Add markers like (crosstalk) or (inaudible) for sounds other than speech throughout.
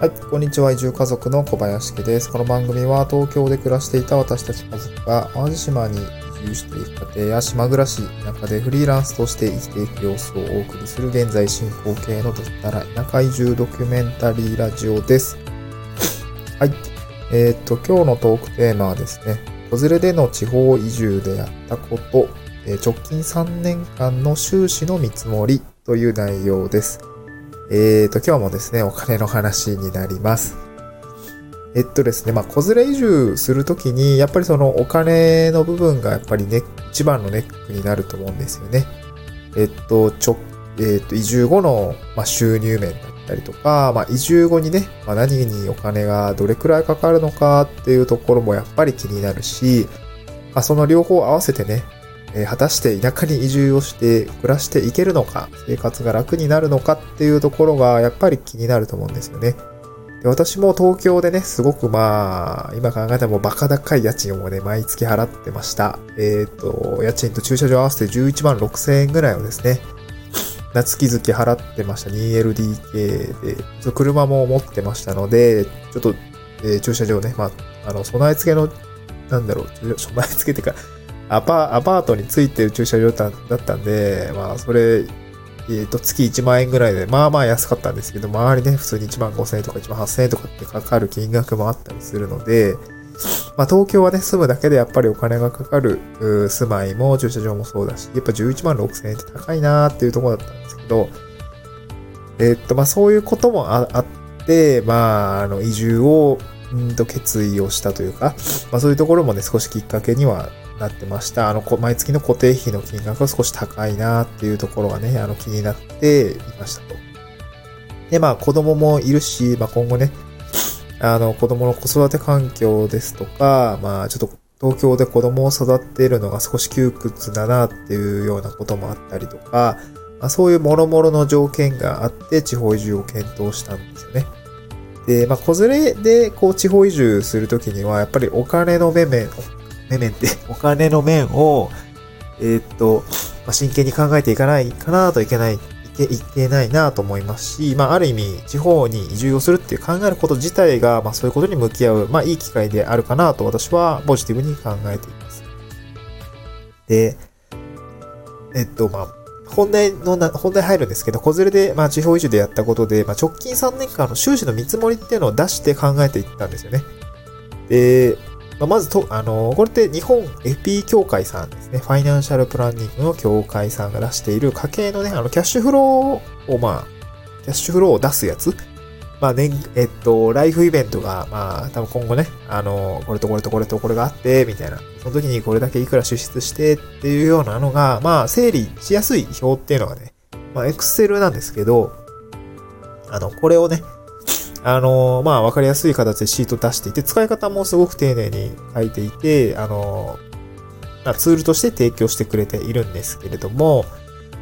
はい、こんにちは。移住家族の小林家です。この番組は東京で暮らしていた私たち家族が淡路島に移住していく過程や島暮らし、田舎でフリーランスとして生きていく様子をお送りする現在進行形のどったら田舎移住ドキュメンタリーラジオです。(laughs) はい。えー、っと、今日のトークテーマはですね、子連れでの地方移住でやったこと、えー直近3年間の収支の見積もりという内容です。えーと、今日もですね、お金の話になります。えっとですね、まあ、子連れ移住するときに、やっぱりそのお金の部分がやっぱりね、一番のネックになると思うんですよね。えっと、ちょ、えっと、移住後の、まあ、収入面だったりとか、まあ、移住後にね、まあ、何にお金がどれくらいかかるのかっていうところもやっぱり気になるし、まあ、その両方合わせてね、えー果たして田舎に移住をして暮らしていけるのか、生活が楽になるのかっていうところがやっぱり気になると思うんですよね。で私も東京でね、すごくまあ、今考えたらもバカ高い家賃をね、毎月払ってました。えっ、と、家賃と駐車場合わせて11万6千円ぐらいをですね、夏月々払ってました 2LDK で、車も持ってましたので、ちょっと、えー駐車場ね、まあ、あの、備え付けの、なんだろう、(laughs) 備え付けってか、アパアパートについてる駐車場だったんで、まあ、それ、えっ、と、月1万円ぐらいで、まあまあ安かったんですけど、周りね、普通に1万5千円とか1万8千円とかってかかる金額もあったりするので、まあ東京はね、住むだけでやっぱりお金がかかる住まいも駐車場もそうだし、やっぱ11万6千円って高いなーっていうところだったんですけど、えっと、まあそういうこともああって、まあ、あの、移住を、んと決意をしたというか、まあそういうところもね、少しきっかけにはなってました。あの、毎月の固定費の金額が少し高いなっていうところがね、あの気になっていましたと。で、まあ子供もいるし、まあ今後ね、あの子供の子育て環境ですとか、まあちょっと東京で子供を育てるのが少し窮屈だなっていうようなこともあったりとか、まあ、そういう諸々の条件があって地方移住を検討したんですよね。で、まあ、子連れでこう地方移住するときには、やっぱりお金の面々、面々って、お金の面を、えーっと、まあ、真剣に考えていかないかなといけない、いけ、いけないなと思いますし、まあ、ある意味、地方に移住をするっていう考えること自体が、まあ、そういうことに向き合う、まあ、いい機会であるかなと私はポジティブに考えています。で、えっと、まあ、本題のな、本題入るんですけど、子連れで、まあ、地方移住でやったことで、まあ、直近3年間の収支の見積もりっていうのを出して考えていったんですよね。で、まあ、まずと、あの、これって日本 FP 協会さんですね。ファイナンシャルプランニングの協会さんが出している家計のね、あの、キャッシュフローを、まあ、キャッシュフローを出すやつ。まあ、年、えっと、ライフイベントが、まあ、多分今後ね、あの、これとこれとこれとこれがあって、みたいな。その時にこれだけいくら支出してっていうようなのが、まあ、整理しやすい表っていうのがね、まあ、エクセルなんですけど、あの、これをね、あの、まあ、わかりやすい形でシート出していて、使い方もすごく丁寧に書いていて、あの、まあツールとして提供してくれているんですけれども、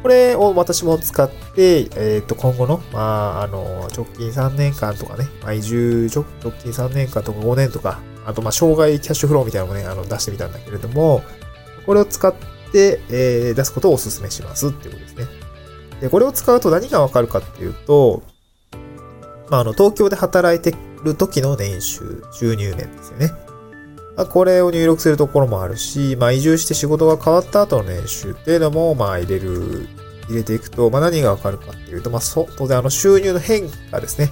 これを私も使って、えっ、と、今後の、まあ、あの、直近3年間とかね、まあ、移住直直近3年間とか5年とか、あと、まあ、障害キャッシュフローみたいなのもね、あの、出してみたんだけれども、これを使って、えー出すことをお勧めしますっていうことですね。で、これを使うと何がわかるかっていうと、まあ、あの、東京で働いてる時の年収、収入面ですよね。まあ、これを入力するところもあるし、まあ、移住して仕事が変わった後の年収っていうのも、まあ、入れる、入れていくと、まあ、何がわかるかっていうと、まあ、そ、当然あの収入の変化ですね。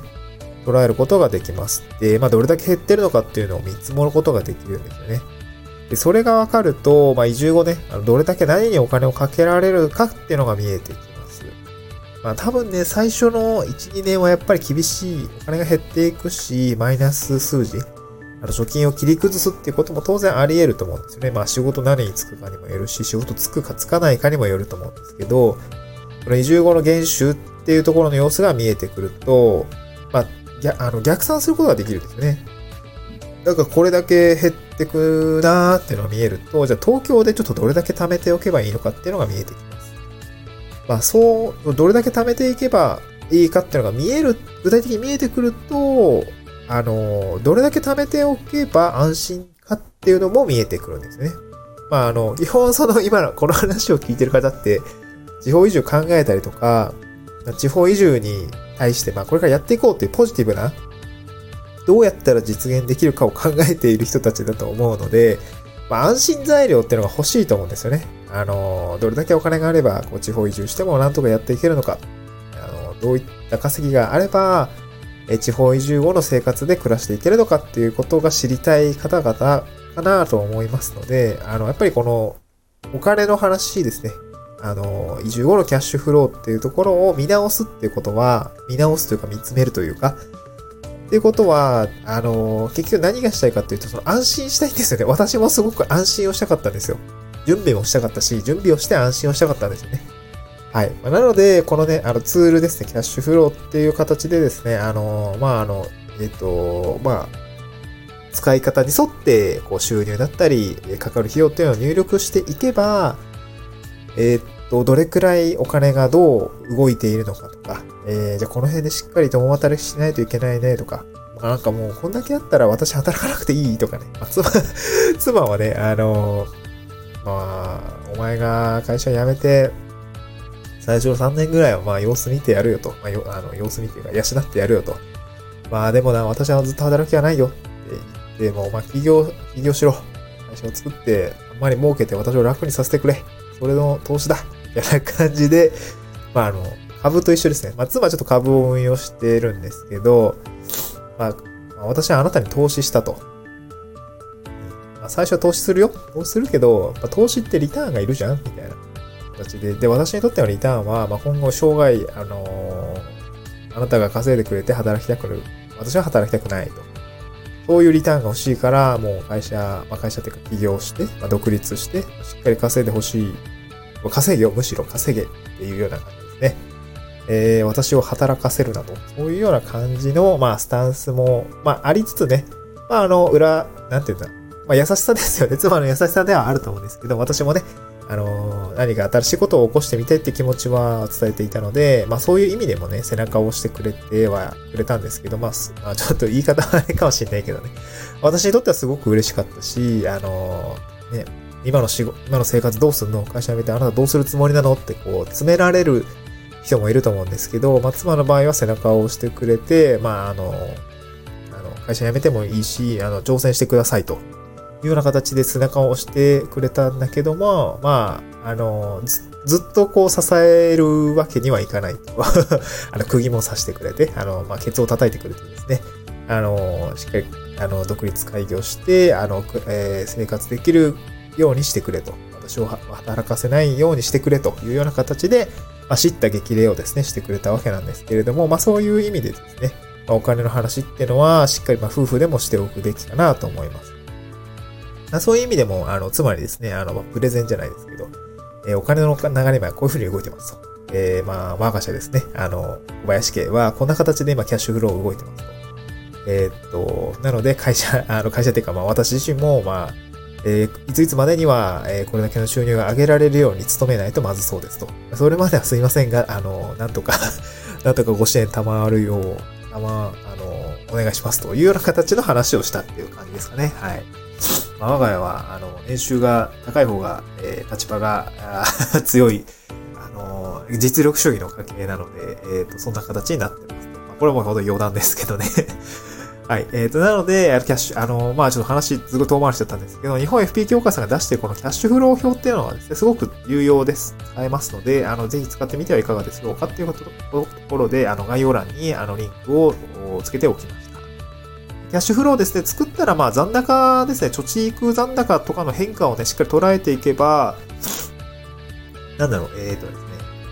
捉えることができます。で、まあ、どれだけ減ってるのかっていうのを見積もることができるんですよね。で、それがわかると、まあ、移住後ね、あのどれだけ何にお金をかけられるかっていうのが見えてきま。あ、多分ね、最初の1、2年はやっぱり厳しい、お金が減っていくし、マイナス数字、あの、貯金を切り崩すっていうことも当然あり得ると思うんですよね。まあ、仕事何に就くかにもよるし、仕事つくかつかないかにもよると思うんですけど、この移住後の減収っていうところの様子が見えてくると、まあ、逆あの逆算することができるんですよね。だからこれだけ減ってくなーっていうのが見えると、じゃあ東京でちょっとどれだけ貯めておけばいいのかっていうのが見えてきます。まあそう、どれだけ貯めていけばいいかっていうのが見える、具体的に見えてくると、あの、どれだけ貯めておけば安心かっていうのも見えてくるんですね。まああの、基本その今のこの話を聞いてる方って、地方移住考えたりとか、地方移住に対して、まあこれからやっていこうっていうポジティブなどうやったら実現できるかを考えている人たちだと思うので、まあ、安心材料っていうのが欲しいと思うんですよね。あの、どれだけお金があれば、こう、地方移住してもなんとかやっていけるのか。あの、どういった稼ぎがあれば、え地方移住後の生活で暮らしていけるのかっていうことが知りたい方々かなと思いますので、あの、やっぱりこの、お金の話ですね。あの、移住後のキャッシュフローっていうところを見直すっていうことは、見直すというか見つめるというか、っていうことは、あの、結局何がしたいかっていうと、その安心したいんですよね。私もすごく安心をしたかったんですよ。準備もしたかったし、準備をして安心をしたかったんですよね。はいま。なので、このね、あのツールですね、キャッシュフローっていう形でですね、あの、まあ、あの、えっ、と、まあ、使い方に沿って、こう、収入だったり、かかる費用っていうのを入力していけば、えっ、と、どれくらいお金がどう動いているのかとか、えー、じゃあこの辺でしっかり共働きしないといけないねとか、まあ、なんかもうこんだけあったら私働かなくていいとかね。まあ、妻、(laughs) 妻はね、あのー、前が会社辞めて、最初の3年ぐらいはまあ様子見てやるよと。まあ、あの様子見ていうか養ってやるよと。まあでもな、私はずっと働きはないよって言って、もうまあ起業、起業しろ。会社を作って、あんまり儲けて私を楽にさせてくれ。それの投資だ。みたいな感じで、まああの、株と一緒ですね。まあ、妻はちょっと株を運用してるんですけど、まあ、私はあなたに投資したと。最初は投資するよ。投資するけど、まあ、投資ってリターンがいるじゃんみたいな形で。で、私にとってのリターンは、まあ、今後生涯、あのー、あなたが稼いでくれて働きたくる。私は働きたくないと。そういうリターンが欲しいから、もう会社、まあ、会社っていうか起業して、まあ、独立して、しっかり稼いでほしい稼げをむしろ稼げっていうような感じですね。えー、私を働かせるなと。そういうような感じの、まあ、スタンスも、まあ、ありつつね、まあ、あの、裏、なんていうんだ、まあ、優しさですよね。(laughs) 妻の優しさではあると思うんですけど、私もね、あのー、何か新しいことを起こしてみたいって気持ちは伝えていたので、まあそういう意味でもね、背中を押してくれてはくれたんですけど、まあ、(laughs) ちょっと言い方はないかもしれないけどね。私にとってはすごく嬉しかったし、あのー、ね、今の仕事、今の生活どうすんの？会社辞めてあなたどうするつもりなの？ってこう、詰められる人もいると思うんですけど、まあ、妻の場合は背中を押してくれて、まあ、あの、あの会社辞めてもいいし、あの、挑戦してくださいというような形で背中を押してくれたんだけども、まあ、あの、ずっとこう支えるわけにはいかないと。(laughs) あの、釘も刺してくれて、あの、まあ、ケツを叩いてくれてですね、あの、しっかり、あの、独立開業して、あの、えー、生活できるようにしてくれと。私を働かせないようにしてくれというような形で、まあ、知った激励をですね、してくれたわけなんですけれども、まあそういう意味でですね、まあ、お金の話っていうのは、しっかりまあ夫婦でもしておくべきかなと思います。まあ、そういう意味でも、あの、つまりですね、あの、プレゼンじゃないですけど、えー、お金の流れはこういうふうに動いてますと。えー、まあ、我が社ですね、あの、小林家はこんな形で今キャッシュフロー動いてますと。えー、っと、なので会社、(laughs) あの会社っていうかまあ私自身もまあ、えー、いついつまでには、えー、これだけの収入が上げられるように努めないとまずそうですと。それまではすいませんが、あの、なんとか (laughs) なんとかご支援賜るよう、たま、あの、お願いしますというような形の話をしたっていう感じですかね。はい。まあ、我が家は、あの、年収が高い方が、えー、立場が (laughs) 強い、あの、実力主義の家系なので、えっ、ー、と、そんな形になってます。まあ、これもほど余談ですけどね (laughs) はい。えっ、ー、と、なので、キャッシュ、あの、まあちょっと話、すごい遠回りしちゃったんですけど、日本 FP 協会さんが出してるこのキャッシュフロー表っていうのはですね、すごく有用です。使えますので、あの、ぜひ使ってみてはいかがでしょうかっていうところで、あの、概要欄に、あの、リンクをつけておきました。キャッシュフローですね、作ったら、まあ残高ですね、貯蓄残高とかの変化をね、しっかり捉えていけば、なんだろう、えっ、ー、とですね、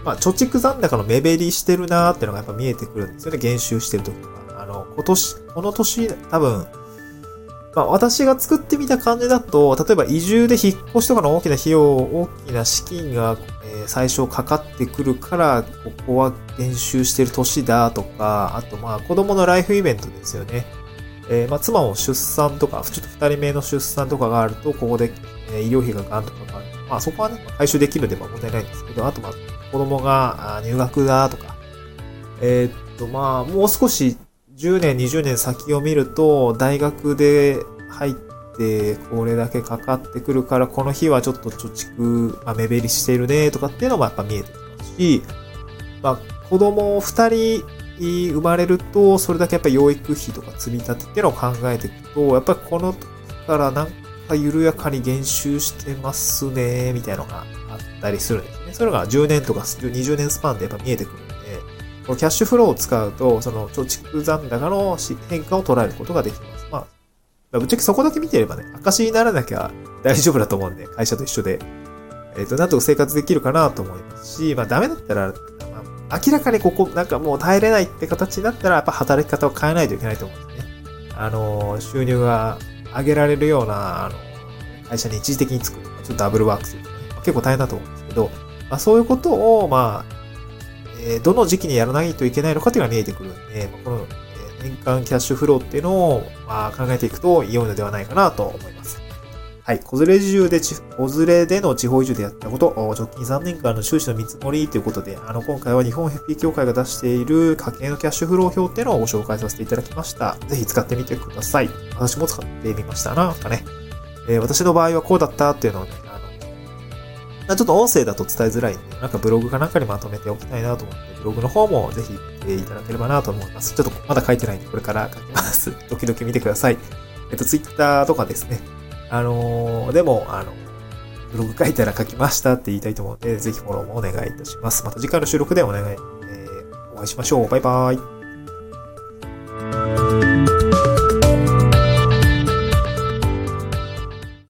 まあ、貯蓄残高の目減りしてるなーっていうのがやっぱ見えてくるんですよね、減収してるときとか。あの、今年、この年、多分、まあ、私が作ってみた感じだと、例えば移住で引っ越しとかの大きな費用、大きな資金が、え、最初かかってくるから、ここは減収してる年だとか、あとまあ子供のライフイベントですよね。えー、まあ妻も出産とか、ちょっと二人目の出産とかがあると、ここで、えー、医療費がガンとかかる。まあそこはね、回収できるでも問題ないんですけど、あとまあ子供が入学だとか、えー、っとまあもう少し10年、20年先を見ると、大学で入って、これだけかかってくるから、この日はちょっと貯蓄、まあ、目減りしてるね、とかっていうのもやっぱ見えてきますし、まあ、子供2人生まれると、それだけやっぱ養育費とか積み立てっていうのを考えていくと、やっぱりこの時からなんか緩やかに減収してますね、みたいなのがあったりするんですね。それが10年とか20年スパンでやっぱ見えてくるんで、このキャッシュフローを使うと、その貯蓄残高の変化を捉えることができます。まあ、ぶっちゃけそこだけ見てればね、証にならなきゃ大丈夫だと思うんで、会社と一緒で。えっ、ー、と、なんとか生活できるかなと思いますし、まあダメだったら、明らかにここ、なんかもう耐えれないって形になったら、やっぱ働き方を変えないといけないと思うんですね。あの、収入が上げられるような、あの、会社に一時的に作るとか、ちょっとダブルワークするとか、ね、結構大変だと思うんですけど、まあそういうことを、まあ、えー、どの時期にやらないといけないのかというのが見えてくるんで、まあ、この、え、年間キャッシュフローっていうのを、まあ、考えていくと良いのではないかなと思います。はい。子連れ移住で、子連れでの地方移住でやったこと、直近3年間の収支の見積もりということで、あの、今回は日本ヘッピー協会が出している家計のキャッシュフロー表っていうのをご紹介させていただきました。ぜひ使ってみてください。私も使ってみました。なんかね、えー、私の場合はこうだったっていうのをね、あのちょっと音声だと伝えづらいんで、なんかブログかなんかにまとめておきたいなと思って、ブログの方もぜひ見ていただければなと思います。ちょっとまだ書いてないんで、これから書きます。(laughs) 時々見てください。えっと、ツイッターとかですね、あのー、でも、あの、ブログ書いたら書きましたって言いたいと思うので、ぜひフォローもお願いいたします。また次回の収録でお願い、えー、お会いしましょう。バイバーイ。